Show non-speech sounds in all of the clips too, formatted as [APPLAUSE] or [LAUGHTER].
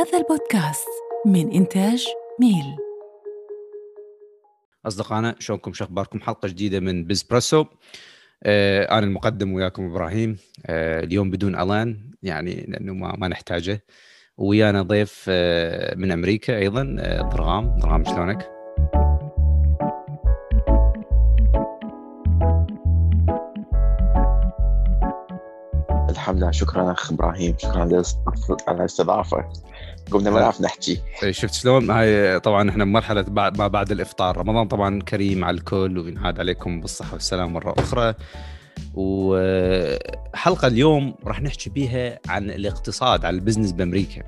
هذا البودكاست من إنتاج ميل. أصدقائنا شلونكم؟ شو أخباركم؟ حلقة جديدة من بزبريسو آه أنا المقدم وياكم إبراهيم. آه اليوم بدون ألان يعني لأنه ما, ما نحتاجه. ويانا ضيف آه من أمريكا أيضا آه ضرغام ضرغام شلونك؟ الحمد لله شكرا أخ إبراهيم شكرا على الاستضافة. قمنا ما نعرف نحكي. إيه، شفت شلون؟ هاي طبعا إحنا بمرحله بعد ما بعد الإفطار. رمضان طبعا كريم على الكل وينعاد عليكم بالصحة والسلامه مرة أخرى. وحلقه اليوم راح نحكي بيها عن الاقتصاد عن ال business بأمريكا.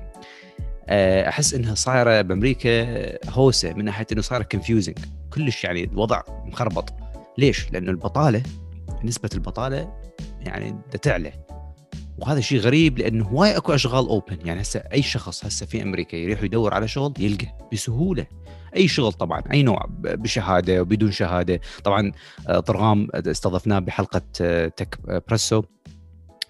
آه، أحس إنها صايرة بأمريكا هوسة من ناحية إنه صايرة confusing كلش يعني الوضع مخربط. ليش؟ لأنه البطالة نسبة البطالة يعني تعلى. وهذا شيء غريب لأنه هواي أكو أشغال open يعني هسه أي شخص هسه في أمريكا يروح يدور على شغل يلقى بسهولة. أي شغل طبعا أي نوع بشهادة وبدون شهادة. طبعا آه، ضرغام استضفناه بحلقة آه، Techpresso.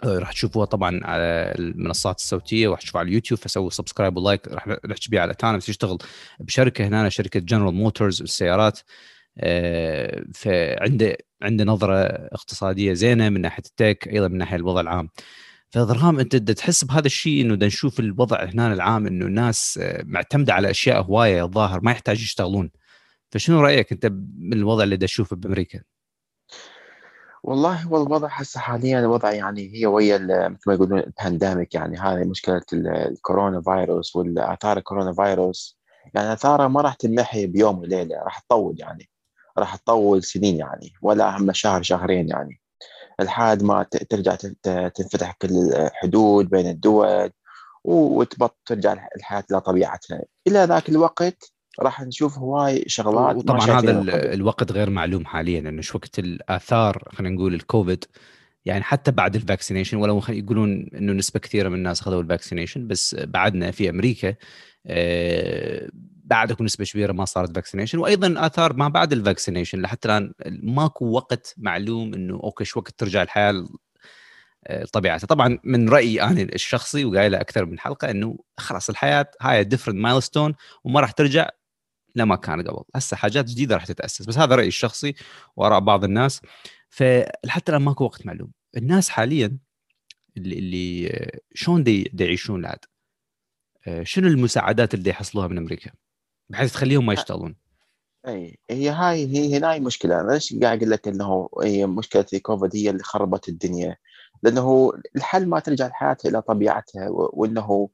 آه، راح تشوفوها طبعا على المنصات الصوتية وراح تشوفوها على اليوتيوب فسووا subscribe و like. راح نحكي بيه على تانا بس يشتغل بشركة هنا شركة جنرال موتورز السيارات فعنده عنده نظرة اقتصادية زينة من ناحية ال tech أيضا من ناحية الوضع العام. فضرغام أنت تحس بهذا الشيء إنه بدنا نشوف الوضع هنا العام إنه الناس آه، معتمدة على أشياء هواية الظاهر ما يحتاج يشتغلون. فشنو رأيك أنت من الوضع اللي دا تشوفه بأمريكا؟ والله هو الوضع هسه حاليا الوضع يعني هي ويا مثل ما يقولون ال pandemic يعني هذه مشكلة الكورونا فيروس والأثار الكورونا فيروس. يعني أثارها ما راح تنمحي بيوم وليلة راح تطول يعني راح تطول سنين يعني ولا هم شهر شهرين يعني. لحد ما ترجع تنفتح كل الحدود بين الدول وتبط ترجع الحياة إلى طبيعتها. إلى ذاك الوقت راح نشوف هواي شغلات وطبعا هذا الوقت غير معلوم حاليا انه شو وقت الآثار خلينا نقول الكوفيد يعني حتى بعد ال vaccination ولو يقولون إنه نسبة كثيرة من الناس أخذوا ال vaccination بس بعدنا في أمريكا آه، بعد أكو نسبة كبيرة ما صارت vaccination وأيضا آثار ما بعد ال vaccination لحتى الآن ماكو وقت معلوم إنه okay شو وقت ترجع الحياة لطبيعتها. طبعا من رأيي أنا الشخصي وقايله أكثر من حلقة إنه خلاص الحياة هاي different milestone وما راح ترجع لما كان قبل. هسه حاجات جديدة راح تتأسس بس هذا رأيي الشخصي واراء بعض الناس. فحتى الآن ماكو وقت معلوم. الناس حاليا اللي, اللي شلون دي, دي يعيشون العاد؟ شنو المساعدات اللي يحصلوها من أمريكا؟ بحيث تخليهم ما يشتغلون. أي هي هاي هي هنا مشكلة. أنا ليش قاعد أقول لك إنه هي مشكلة الكوفيد هي اللي خربت الدنيا. لأنه الحل ما ترجع الحياة إلى طبيعتها وإنه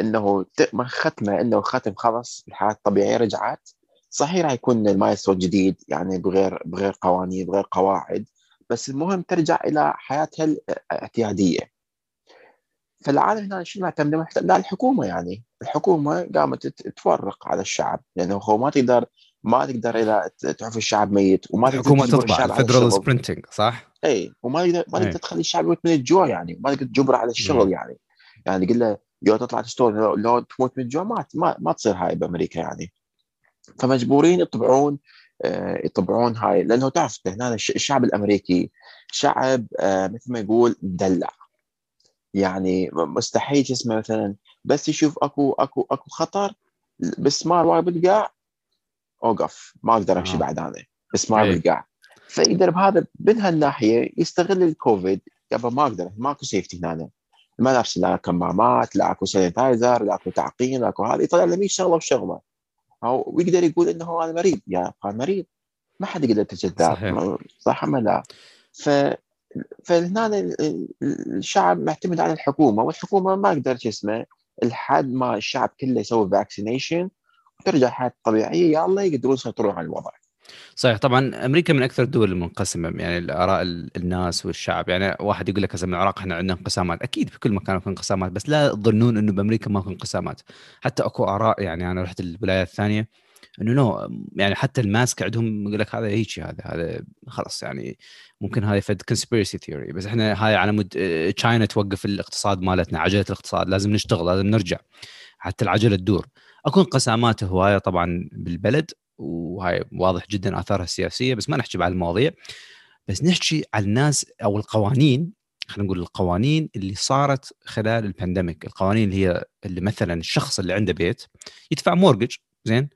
إنه ختمة إنه ختم خلص الحياة الطبيعية رجعت. صحيح راح يكون المايسترو جديد يعني بغير بغير قوانين بغير قواعد. بس المهم ترجع إلى حياتها الاعتيادية. فالعالم هنا شو معتمده لا الحكومة يعني. الحكومة قامت تفرق على الشعب. لأنه هو ما تقدر ما تقدر إذا تعرف الشعب ميت وما تقدر الحكومة تطبع ال federal's printing صح؟ اي وما تقدر ما تقدر تخلي الشعب يموت من الجوع يعني. ما تقدر تجبره على الشغل مم. يعني. يعني تقول له لو تطلع تشتغل لو تموت من الجوع ما ما, ما تصير هاي بأمريكا يعني. فمجبورين يطبعون يطبعون هاي لأنه تعرف هنا الشعب الأمريكي شعب آه مثل ما يقول مدلع يعني مستحيل اسمه مثلا بس يشوف أكو أكو أكو خطر بسمار وايد بالقاع أوقف ما أقدر أمشي آه. بعد أنا بسمار أيه. بالقاع فيقدر بهذا من هالناحية يستغل الكوفيد يابا ما أقدر ماكو safety هنا ما نفس لا كمامات لا أكو sanitizer لا أكو تعقيم لا أكو هذا يطلع له 100 شغله وشغله أو ويقدر يقول إنه أنا مريض يا مريض ما حد يقدر يتجدد صح ولا لا؟ ف فهنا الشعب معتمد على الحكومة والحكومة ما أقدر شو اسمه لحد ما الشعب كله يسوي فاكسينيشن وترجع حياة طبيعية يا الله يقدرون يسيطرون على الوضع. صحيح طبعا أمريكا من أكثر الدول المنقسمة يعني الآراء الناس والشعب. يعني واحد يقول لك هسه من العراق إحنا عندنا انقسامات. أكيد في كل مكان في انقسامات بس لا تظنون إنه بأمريكا ما في انقسامات. حتى أكو آراء يعني أنا رحت الولايات الثانية إنه no يعني حتى ال mask عندهم يقول لك هذا هيك هذا هذا خلاص يعني ممكن هذا فد conspiracy theory بس إحنا هاي على مود تشاينا توقف الاقتصاد مالتنا عجلة الاقتصاد لازم نشتغل لازم نرجع حتى العجلة تدور. أكو انقسامات هواية طبعا بالبلد. وهاي واضح جدا آثارها السياسية بس ما نحكي على المواضيع. بس نحكي على الناس أو القوانين خلينا نقول القوانين اللي صارت خلال ال pandemic. القوانين اللي هي اللي مثلا الشخص اللي عنده بيت يدفع mortgage زين؟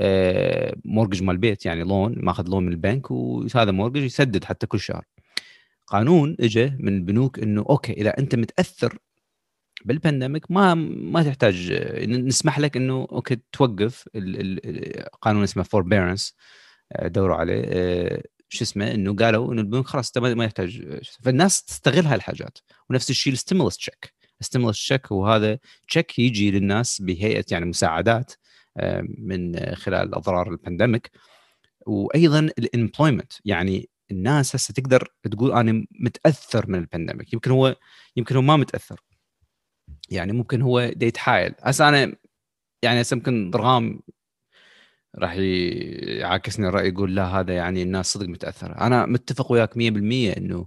آه mortgage مال البيت يعني loan ماخذ loan من البنك وهذا mortgage يسدد حتى كل شهر. قانون اجى من البنوك إنه okay إذا أنت متأثر بال pandemic ما ما تحتاج نسمح لك إنه okay توقف قانون اسمه forbearance دوروا عليه آه، شو اسمه إنه قالوا إنه البنوك خلاص ما يحتاج فالناس تستغل هالحاجات. ونفس الشيء ال stimulus check ال stimulus check وهذا check يجي للناس بهيئة يعني مساعدات آه، من خلال أضرار ال pandemic وأيضا ال unemployment يعني الناس هسه تقدر تقول أنا متأثر من ال pandemic يمكن هو يمكن هو ما متأثر. يعني ممكن هو دا يتحايل. هسه أنا يعني هسه يمكن ضرغام راح يعاكسني الرأي يقول لا هذا يعني الناس صدق متأثرة. أنا متفق وياك 100% إنه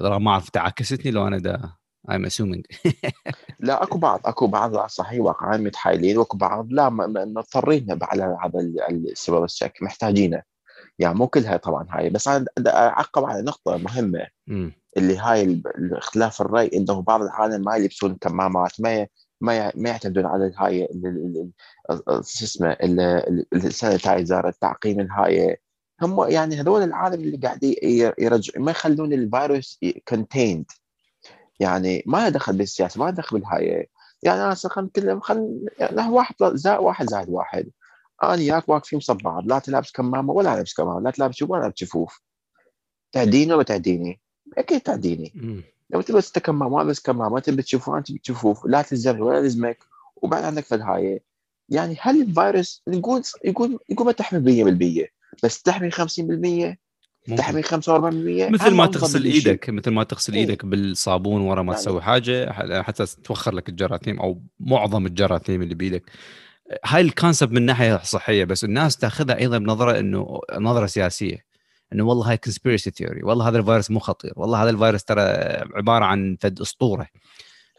ضرغام ما أعرف تعاكسني لو أنا دا I'm assuming [LAUGHS] لا أكو بعض أكو بعض صحيح واقعا متحايلين وأكو بعض لا مضطرين على هذا السبب الشيك محتاجينه. يعني مو كلها طبعا هاي بس أنا أعقب على نقطة مهمة. اللي هاي الاختلاف الرأي إنه بعض العالم ما يلبسون كمامات ما ما ما يعتمدون على هاي شو اسمه ال sanitizer التعقيم الهاي. هم يعني هذول العالم اللي قاعد يرجع ما يخلون الفيروس كونتيند يعني ما دخل بالسياسة ما دخل بالهاي. يعني أنا خلينا نتكلم خل يعني واحد زائد واحد زائد واحد. أنا وياك واقفين صب لا تلابس كمامة ولا لابس كمامة لا تلابس شوف ولا لابس شفوف. تهديني ولا تهديني؟ أكيد تهديني لو تلبس كمامه ما بس كمامة تبي تشوفه أنت بتشوفوه لا تلزمني ولا لزمك وبعد عندك في الهاي يعني هل الفيروس نقول يقول يقول ما تحمي 100% بس تحمي 50% تحمي 45% مثل ما تغسل إيدك مثل ما تغسل إيه؟ إيدك بالصابون ورا ما يعني تسوي حاجة حتى توخر لك الجراثيم أو معظم الجراثيم اللي بإيدك. هاي ال concept من ناحية صحية بس الناس تأخذها أيضا بنظرة انه نظرة سياسية. إنه والله هاي conspiracy theory والله هذا الفيروس مو خطير والله هذا الفيروس ترى عبارة عن فد أسطورة.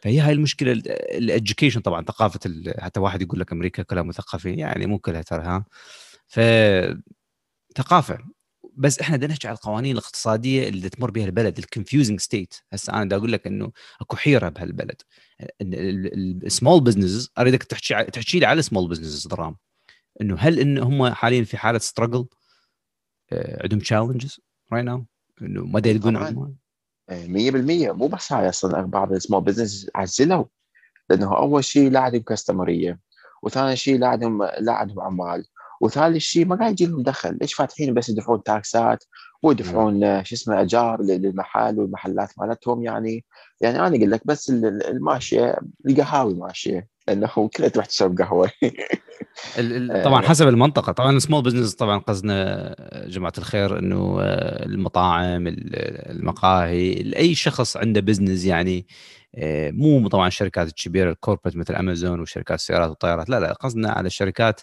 فهي هاي المشكلة ال education طبعا ثقافة حتى واحد يقول لك أمريكا كلها مثقفين يعني مو كلها ترى ها. ف ثقافة. بس إحنا بدنا نحكي على القوانين الاقتصادية اللي تمر بها البلد ال confusing state هسه أنا بدي أقول لك إنه أكو حيرة بهالبلد. ال small businesses أريدك تحكي تحكي لي على السمول بزنسز درام. إنه هل إن هم حاليا في حالة struggle آه، عندهم challenges right now إنه ما يلقون عمال 100% مو بس هاي أصلا بعض ال small business عزلوا لأنه أول شيء لا عندهم customer ية وثاني شيء لا عندهم لا عندهم عمال وثالث شيء ما قاعد يجي لهم دخل. ليش فاتحين بس يدفعون tax ات ويدفعون آه، شو اسمه ايجار للمحل والمحلات مالتهم يعني. يعني أنا أقول لك بس الماشية القهاوي ماشية. لأنه كلها تروح تشرب قهوة. [LAUGHS] طبعا آه. حسب المنطقة. طبعا small business طبعا قصدنا جماعة الخير إنه آه، المطاعم المقاهي أي شخص عنده business يعني مو طبعا الشركات الكبيره ال corporate مثل امازون وشركات السيارات والطيارات لا لا قصدنا على الشركات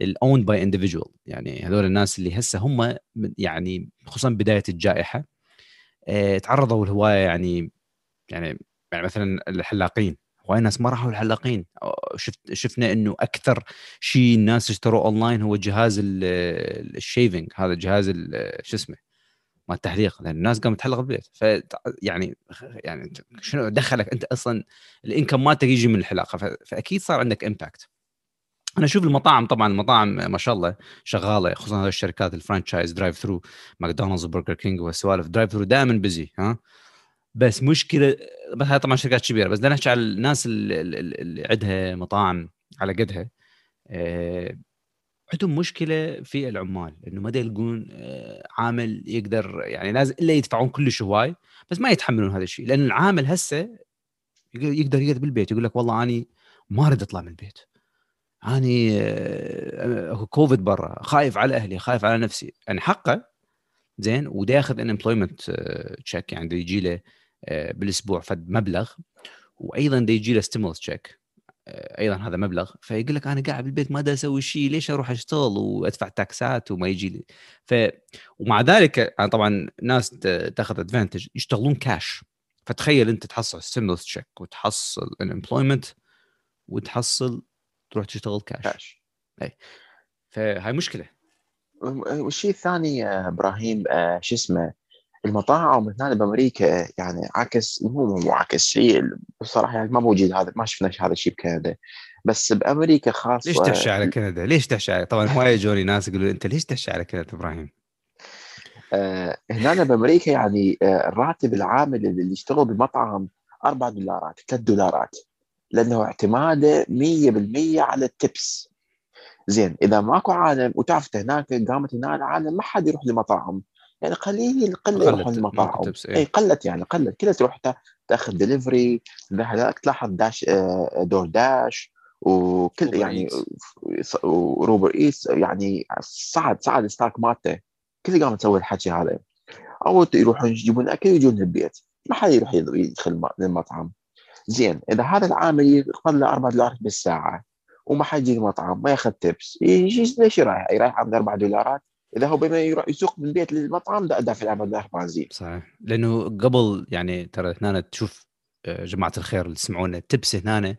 ال owned by individual يعني هذول الناس اللي هسه هم يعني خصوصا بداية الجائحة تعرضوا لهواية يعني يعني يعني مثلا الحلاقين. هواي ناس ما راحوا الحلاقين شفت شفنا إنه أكثر شيء الناس اشتروه أونلاين هو جهاز ال shaving هذا جهاز شو اسمه مال التحليق لأن الناس قامت تحلق بالبيت ف يعني يعني شنو دخلك؟ أنت أصلا ال income مالتك يجي من الحلاقة. فأكيد صار عندك impact أنا أشوف المطاعم طبعا المطاعم ما شاء الله شغالة خصوصا هذه الشركات ال franchise drive through ماكدونالدز وبرجر كينج والسوالف. drive through دائما busy ها؟ بس مشكلة بس هاي طبعا شركات كبيرة بس بدنا نحكي على الناس اللي, عندها مطاعم على قدها. أه عندهم مشكلة في العمال إنه ما يلقون آه، عامل يقدر يعني لازم إلا يدفعون كلش هواي بس ما يتحملون هذا الشيء. لأن العامل هسه يقدر يقعد بالبيت يقول لك والله اني ما أريد أطلع من البيت. اني أكو كوفيد برا خايف على أهلي خايف على نفسي. يعني حقه زين ودا ياخذ unemployment check يعني يجي له آه، بالأسبوع فد مبلغ وأيضا دا يجي له stimulus check أيضا هذا مبلغ. فيقول لك أنا قاعد بالبيت ما دا أسوي شيء ليش أروح أشتغل وأدفع tax ات وما يجي لي؟ ف ومع ذلك يعني طبعا ناس تأخذ advantage يشتغلون كاش فتخيل أنت تحصل stimulus check وتحصل ال unemployment وتحصل تروح تشتغل cash cash إي. فهاي مشكلة. والشيء الثاني إبراهيم آه، شو اسمه؟ المطاعم هنا بأمريكا يعني عكس مو مو عكس شيء بصراحة يعني ما موجود هذا ما شفنا هذا الشيء بكندا بس بأمريكا خاصة ليش تحشي على كندا؟ ليش تحشي على طبعا هواي جوني ناس يقولوا أنت ليش تحشي على كندا إبراهيم؟ آه هنا بأمريكا يعني آه الراتب العامل اللي يشتغل بالمطعم 4 دولارات 3 دولارات لأنه اعتماده 100% على التبس زين إذا ماكو عالم وتعرف هناك قامت هنا العالم ما حد يروح لمطاعم يعني قليل قلة يروحون المطاعم. إيه. اي قلت يعني قلت كلها تروح تاخذ دليفري هذاك تلاحظ داش آه، دور داش وكل يعني وروبر ايس يعني صعد صعد الستاك مالته. كل قام تسوي الحكي هذا؟ أو يروحون يجيبون أكل ويجون البيت ما حد يروح يدخل للمطعم. زين إذا هذا العامل يقبل له 4 دولار بالساعة وما حد يجي المطعم ما ياخذ تبس ليش يرايح؟ يرايح عند 4 دولارات إذا هو بما يروح يسوق من البيت للمطعم ده دافع العمل ده بنزين. صحيح. لأنه قبل يعني ترى هنا تشوف آه، جماعة الخير اللي تسمعونا التبس هنا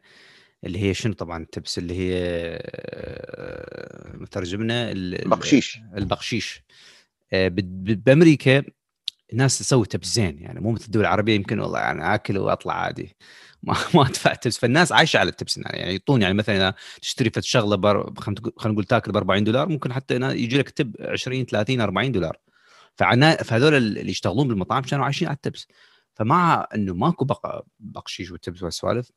اللي هي شنو طبعا التبس اللي هي آه، مترجمنا البقشيش. البقشيش. آه، بأمريكا الناس تسوي تبس زين يعني مو مثل الدول العربية يمكن والله يعني أكل وأطلع عادي. ما [LAUGHS] ما أدفع تبس فالناس عايشة على التبس يعني, يعني يعطون يعني مثلا إذا تشتري فد شغلة بر... خلينا نقول تاكل ب 40 دولار ممكن حتى يجي لك tip 20 30 40 دولار. فعنا فهذول اللي يشتغلون بالمطاعم كانوا عايشين على ال tips فمع إنه ماكو بقى بقشيش وال tips والسوالف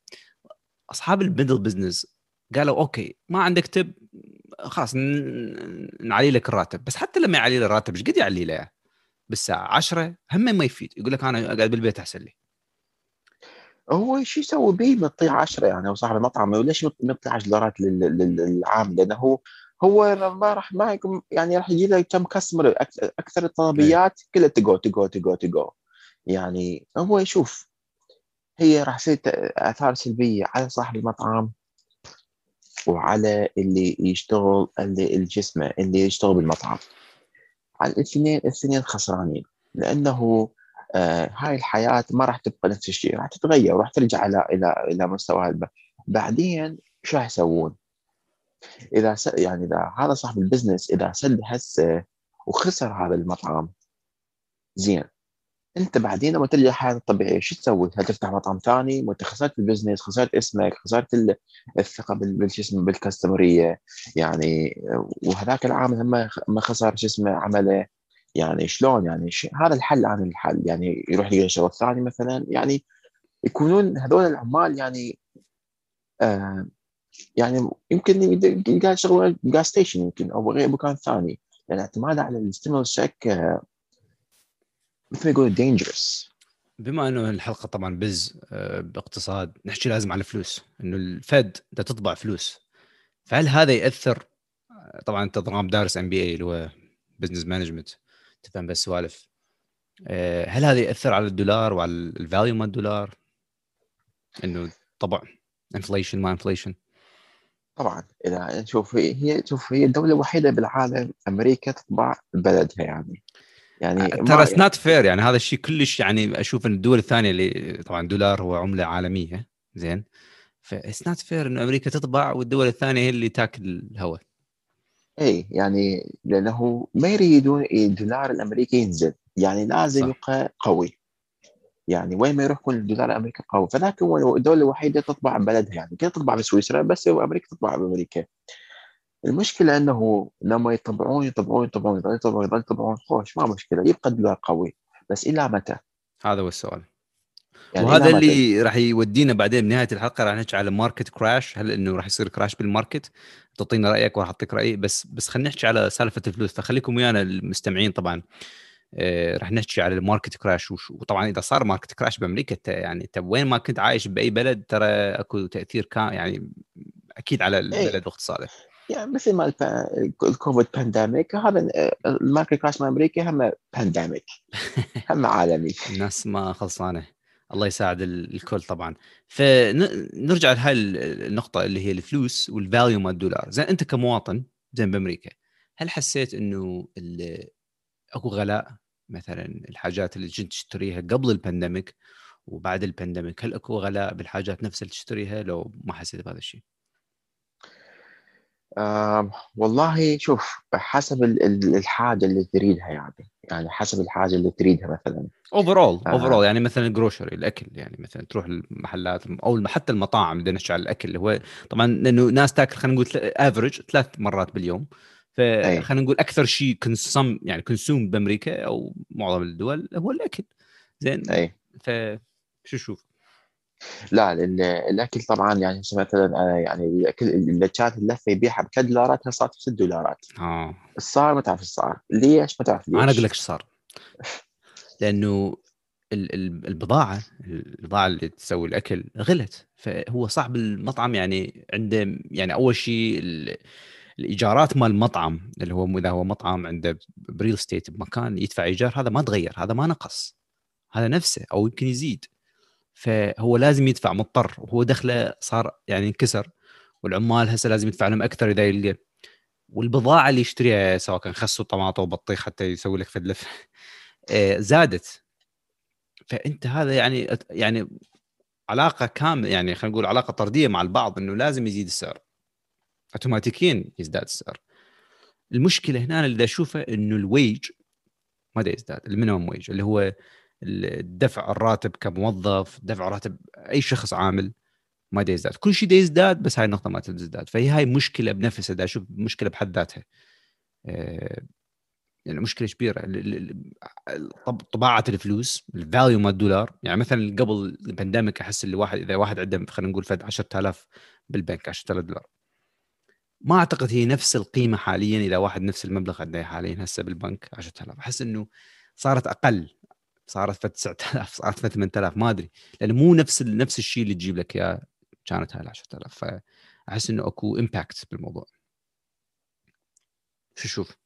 أصحاب ال middle business قالوا okay ما عندك tip خلاص نعلي لك الراتب. بس حتى لما يعلي له الراتب إيش قد يعلي له؟ بالساعة 10 هم ما يفيد. يقول لك أنا اقعد بالبيت أحسن لي. هو شو يسوي به معطيه 10 يعني هو صاحب المطعم ليش معطي 10 دولارات للعامل؟ لأنه هو هو ما راح ما يعني راح يجي له كم كاستمر أكثر الطلبيات كلها تجو تجو تجو تجو. يعني هو يشوف هي راح تصير آثار سلبية على صاحب المطعم وعلى اللي يشتغل اللي الجسم اللي يشتغل بالمطعم. على الاثنين الاثنين خسرانين. لأنه آه هاي الحياة ما راح تبقى نفس الشيء راح تتغير وراح ترجع إلى إلى إلى مستوى الب... بعدين شو راح يسوون؟ إذا س... يعني إذا هذا صاحب ال business إذا سد هسه وخسر هذا المطعم زين أنت بعدين لما ترجع حياتك الطبيعية شو تسوي؟ هل تفتح مطعم ثاني؟ وانت خسرت ال business، خسرت اسمك، خسرت الثقة بالشو اسمه بال customer ية يعني وهذاك العامل هم خسر شو اسمه عمله يعني شلون يعني ش... هذا الحل عن الحل يعني يروح يلقى شغل ثاني مثلا يعني يكونون هذول العمال يعني آه يعني يمكن يلقى شغل gas station يمكن أو غير مكان ثاني يعني اعتماده على ال stimulus check آه مثل ما يقولوا dangerous بما إنه الحلقة طبعا بز آه، باقتصاد نحكي لازم على الفلوس إنه ال Fed دا تطبع فلوس. فهل هذا يأثر؟ طبعا أنت دارس MBA اللي هو business management تفهم بس سوالف. آه، هل هذا يأثر على الدولار وعلى ال value مال الدولار؟ إنه طبع. inflation ما inflation طبعا إذا شوف هي شوف هي الدولة الوحيدة بالعالم أمريكا تطبع بلدها يعني. يعني ترى اتس نوت فير يعني هذا الشيء كلش يعني أشوف إن الدول الثانية اللي طبعا الدولار هو عملة عالمية زين. ف it's not fair إنه أمريكا تطبع والدول الثانية هي اللي تاكل الهواء. اي يعني لأنه ما يريدون الدولار الأمريكي ينزل يعني لازم صح. يبقى قوي. يعني وين ما يروح يكون الدولار الأمريكي قوي. فذاك هو الدولة الوحيدة تطبع بلدها يعني كانت تطبع بسويسرا بس أمريكا تطبع بامريكا المشكلة إنه لما يطبعون يطبعون يطبعون يطبعون يطبعون يطبعون, يطبعون خوش ما مشكلة. يبقى الدولار قوي. بس إلى متى؟ هذا هو السؤال. يعني وهذا اللي راح يودينا بعدين بنهاية الحلقة راح نحكي على market crash هل إنه راح يصير crash بال market تعطينا رأيك وراح اعطيك رأيي بس بس خلينا نحكي على سالفة الفلوس. فخليكم ويانا المستمعين طبعا. آه راح نحكي على ال market crash وطبعا إذا صار market crash بأمريكا يعني انت وين ما كنت عايش بأي بلد ترى أكو تأثير كان يعني أكيد على البلد إيه. باختصاره يعني مثل ما ال COVID pandemic هذا ال market crash مال أمريكا هم pandemic [LAUGHS] هم عالمي. الناس ما خلصانة. الله يساعد الكل طبعا. فنرجع لهاي النقطة اللي هي الفلوس وال value مال الدولار. زين أنت كمواطن زين بأمريكا هل حسيت إنه أكو غلاء؟ مثلا الحاجات اللي كنت تشتريها قبل ال pandemic وبعد ال pandemic هل أكو غلاء بالحاجات نفسها اللي تشتريها لو ما حسيت بهذا الشيء؟ آه والله شوف حسب الحاجة اللي تريدها يعني يعني حسب الحاجة اللي تريدها مثلا. overall overall يعني مثلا ال grocery الأكل يعني مثلا تروح المحلات أو حتى المطاعم بدنا على الأكل اللي هو طبعا لأنه ناس تأكل خلينا نقول average ثلاث مرات باليوم. فخلينا نقول أكثر شيء consume يعني consume بأمريكا أو معظم الدول هو الأكل. زين. أي. ف شو شوف لا الأكل طبعا يعني مثلا يعني الاكل اللي كانت اللفة يبيعها ب 3 دولارات صارت ب 6 دولارات. آه. صار ما تعرف صار. ليش ما تعرف ليش؟ أنا أقول لك إيش صار. [LAUGHS] لأنه البضاعة البضاعة اللي تسوي الأكل غلت. فهو صاحب المطعم يعني عنده يعني أول شيء الإيجارات مال المطعم اللي هو إذا هو مطعم عنده بريل ستيت بمكان يدفع إيجار هذا ما تغير هذا ما نقص. هذا نفسه أو يمكن يزيد. فهو لازم يدفع مضطر. وهو دخله صار يعني انكسر والعمال هسه لازم يدفع لهم أكثر إذا يلقى. والبضاعة اللي يشتريها سواء كان خس وطماطم وبطيخ حتى يسوي لك فدلف [LAUGHS] آه، زادت. فأنت هذا يعني يعني علاقة كامله يعني خلينا نقول علاقة طردية مع البعض إنه لازم يزيد السعر. اوتوماتيكيا يزداد السعر. المشكلة هنا اللي أشوفه إنه الويج ما يزداد ال minimum wage اللي هو الدفع الراتب كموظف دفع راتب أي شخص عامل ما دا يزداد كل شيء دا يزداد بس هاي النقطة ما تزداد فهي هاي مشكلة بنفسها دا أشوف مشكلة بحد ذاتها. آه، يعني مشكلة كبيرة. طباعة الفلوس ال value مال الدولار. يعني مثلا قبل ال pandemic أحس اللي واحد إذا واحد عنده خلينا نقول فد 10000 بالبنك 10000 دولار. ما أعتقد هي نفس القيمة حاليا إذا واحد نفس المبلغ عنده حاليا هسه بالبنك 10000 أحس إنه صارت أقل. صارت في 9000 صارت في 8000 ما أدري. لأنه مو نفس نفس الشيء اللي تجيب لك إياه كانت هاي 10000 فأحس إنه أكو impact بالموضوع. شو تشوف؟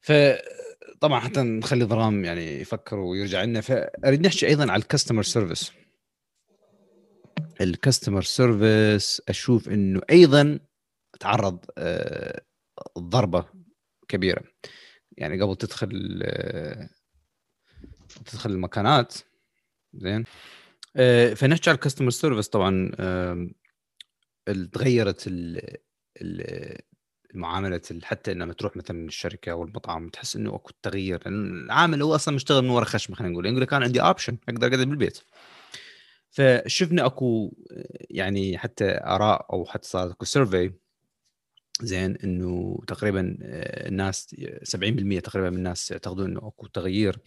فطبعا حتى نخلي ضرغام يعني يفكر ويرجع لنا. فاريد نحكي أيضا على ال customer service ال customer service أشوف إنه أيضا تعرض آه، ضربة كبيرة. يعني قبل تدخل تدخل المكانات. زين. آه، فنحكي على ال customer service طبعا تغيرت المعاملة حتى لما تروح مثلا الشركة أو المطعم تحس إنه أكو تغيير. العامل هو أصلا مشتغل من ورا خشمة خلينا نقول. يقول لك أنا عندي option أقدر أقعد بالبيت. فشفنا أكو يعني حتى آراء أو حتى صار أكو survey زين إنه تقريبا آه، الناس 70% تقريبا من الناس يعتقدون إنه أكو تغيير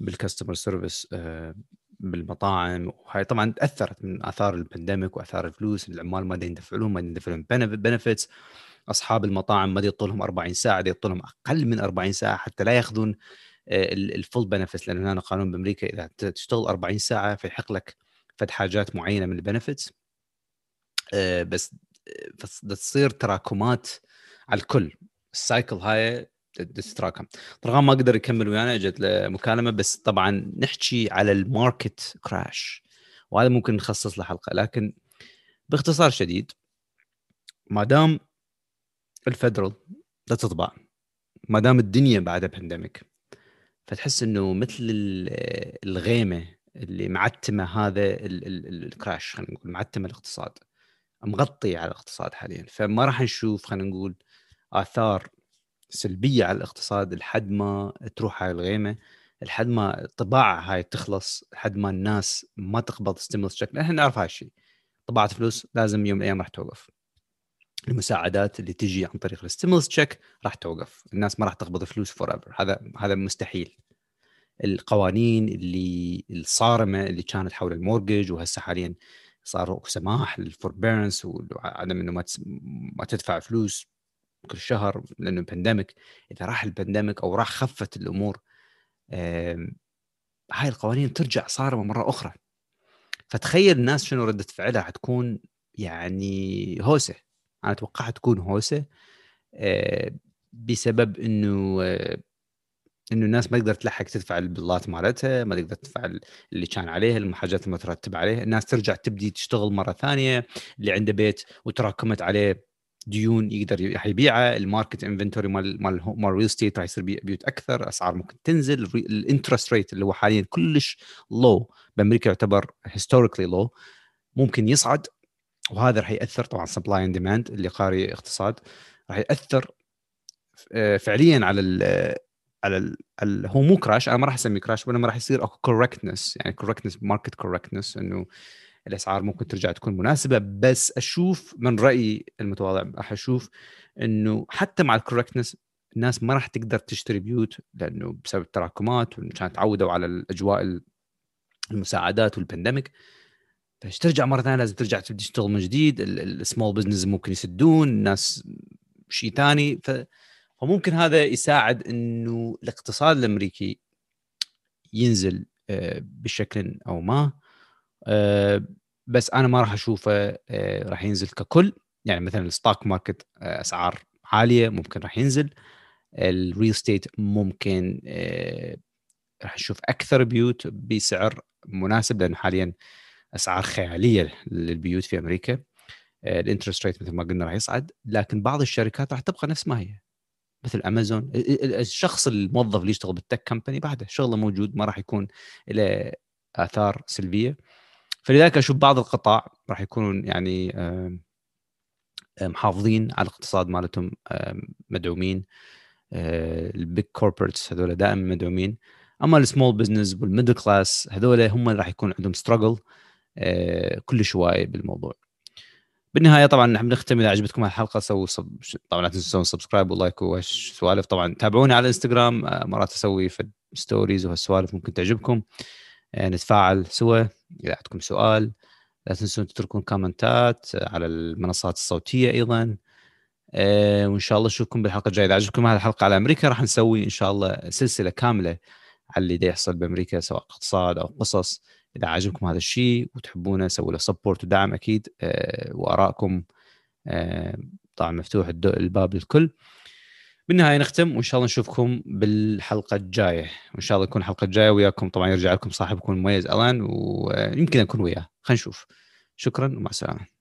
بال customer service آه، بالمطاعم. وهي طبعا تأثرت من آثار ال pandemic وآثار الفلوس. العمال ما يندفع لهم ما يندفع لهم benefits أصحاب المطاعم ما يعطوا لهم 40 ساعة يعطوا لهم أقل من 40 ساعة. حتى لا يأخذون آه، ال full benefits لأن هنا قانون بأمريكا إذا تشتغل 40 ساعة فيحق لك فد حاجات معينة من ال benefits بس تصير تراكمات على الكل. ال cycle هاي تتراكم طبعا ما قدر يكمل ويانا اجت له مكالمه بس طبعا نحكي على ال market crash وهذا ممكن نخصص له حلقة. لكن باختصار شديد ما دام ال federal دا تطبع ما دام الدنيا بعدها pandemic فتحس إنه مثل الغيمة اللي معتمة هذا ال crash خلينا نقول معتمة الاقتصاد. مغطي على الاقتصاد حاليا فما راح نشوف خلينا نقول آثار سلبية على الاقتصاد. لحد ما تروح هاي الغيمة لحد ما الطباعه هاي تخلص لحد ما الناس ما تقبض stimulus check إحنا نعرف هاي الشيء. طباعة فلوس لازم يوم من الأيام راح توقف. المساعدات اللي تجي عن طريق ال stimulus check راح توقف. الناس ما راح تقبض فلوس forever هذا هذا مستحيل. القوانين اللي الصارمه اللي كانت حول ال mortgage وهسه حاليا صار سماح لل forbearance وعدم إنه ما ما تدفع فلوس كل شهر لأنه pandemic إذا راح ال pandemic أو راح خفت الأمور هاي القوانين ترجع صارمة مرة أخرى. فتخيل الناس شنو ردة فعلها حتكون يعني هوسة. أنا أتوقع تكون هوسة آه، بسبب إنه آه، إنه الناس ما تقدر تلحق تدفع البلات مالتها ما تقدر تدفع اللي كان عليها الحاجات المترتبة عليها. الناس ترجع تبدي تشتغل مرة ثانية اللي عنده بيت وتراكمت عليه ديون يقدر يبيعها ال market inventory مال مال مال real estate راح يصير بيوت أكثر أسعار ممكن تنزل ال interest rate اللي هو حاليا كلش low بأمريكا يعتبر historically low ممكن يصعد. وهذا راح يأثر طبعا supply and demand اللي قاري اقتصاد راح يأثر آه، فعليا على على ال ال هو مو crash أنا ما راح أسميه crash وإنما راح يصير أكو correctness يعني correctness market correctness إنه الأسعار ممكن ترجع تكون مناسبة. بس أشوف من رأيي المتواضع راح أشوف إنه حتى مع ال correctness الناس ما راح تقدر تشتري بيوت لأنه بسبب التراكمات كانت تعودوا على الأجواء المساعدات وال pandemic فايش ترجع مرة ثانية؟ لازم ترجع تبدأ تشتغل من جديد ال small business ممكن يسدون الناس شيء ثاني ف فممكن هذا يساعد إنه الاقتصاد الأمريكي ينزل آه، بشكل أو ما. آه، بس أنا ما راح أشوفه آه، راح ينزل ككل. يعني مثلا ال stock market أسعار عالية ممكن راح ينزل. ال real estate ممكن راح نشوف أكثر بيوت بسعر مناسب لأنه حاليا أسعار خيالية للبيوت في أمريكا. الانترست ريت مثل ما قلنا راح يصعد لكن بعض الشركات راح تبقى نفس ما هي. مثل امازون الشخص الموظف اللي يشتغل بالتك كمباني بعده شغله موجود ما راح يكون له آثار سلبية. فلذلك أشوف بعض القطاع راح يكونون يعني محافظين على الاقتصاد مالتهم مدعومين. ال big corporates هذول دائما مدعومين. أما ال small business وال middle class هذول هم اللي راح يكون عندهم struggle كل شوي بالموضوع. بالنهاية طبعا نحن بنختم إذا عجبتكم الحلقة سووا صب... طبعا لا تنسون subscribe و like وسوالف طبعا تابعوني على الانستغرام آه، مرات أسوي في stories وهالسوالف ممكن تعجبكم. آه، نتفاعل سوا إذا عندكم سؤال. لا تنسون تتركون كومنتات على المنصات الصوتية أيضا. آه، وإن شاء الله اشوفكم بالحلقة الجاية. إذا عجبكم هذه الحلقة على أمريكا راح نسوي إن شاء الله سلسلة كاملة على اللي يحصل بأمريكا سواء اقتصاد أو قصص. إذا عجبكم هذا الشيء وتحبونه سووا له سبورت ودعم أكيد آه، وآرائكم آه، طبعا مفتوح الباب للكل. بالنهاية نختم وإن شاء الله نشوفكم بالحلقة الجاية. وإن شاء الله تكون الحلقة الجايه وياكم. طبعا يرجع لكم صاحبكم المميز ألان ويمكن أكون وياه. خلينا نشوف. شكرا ومع السلامة.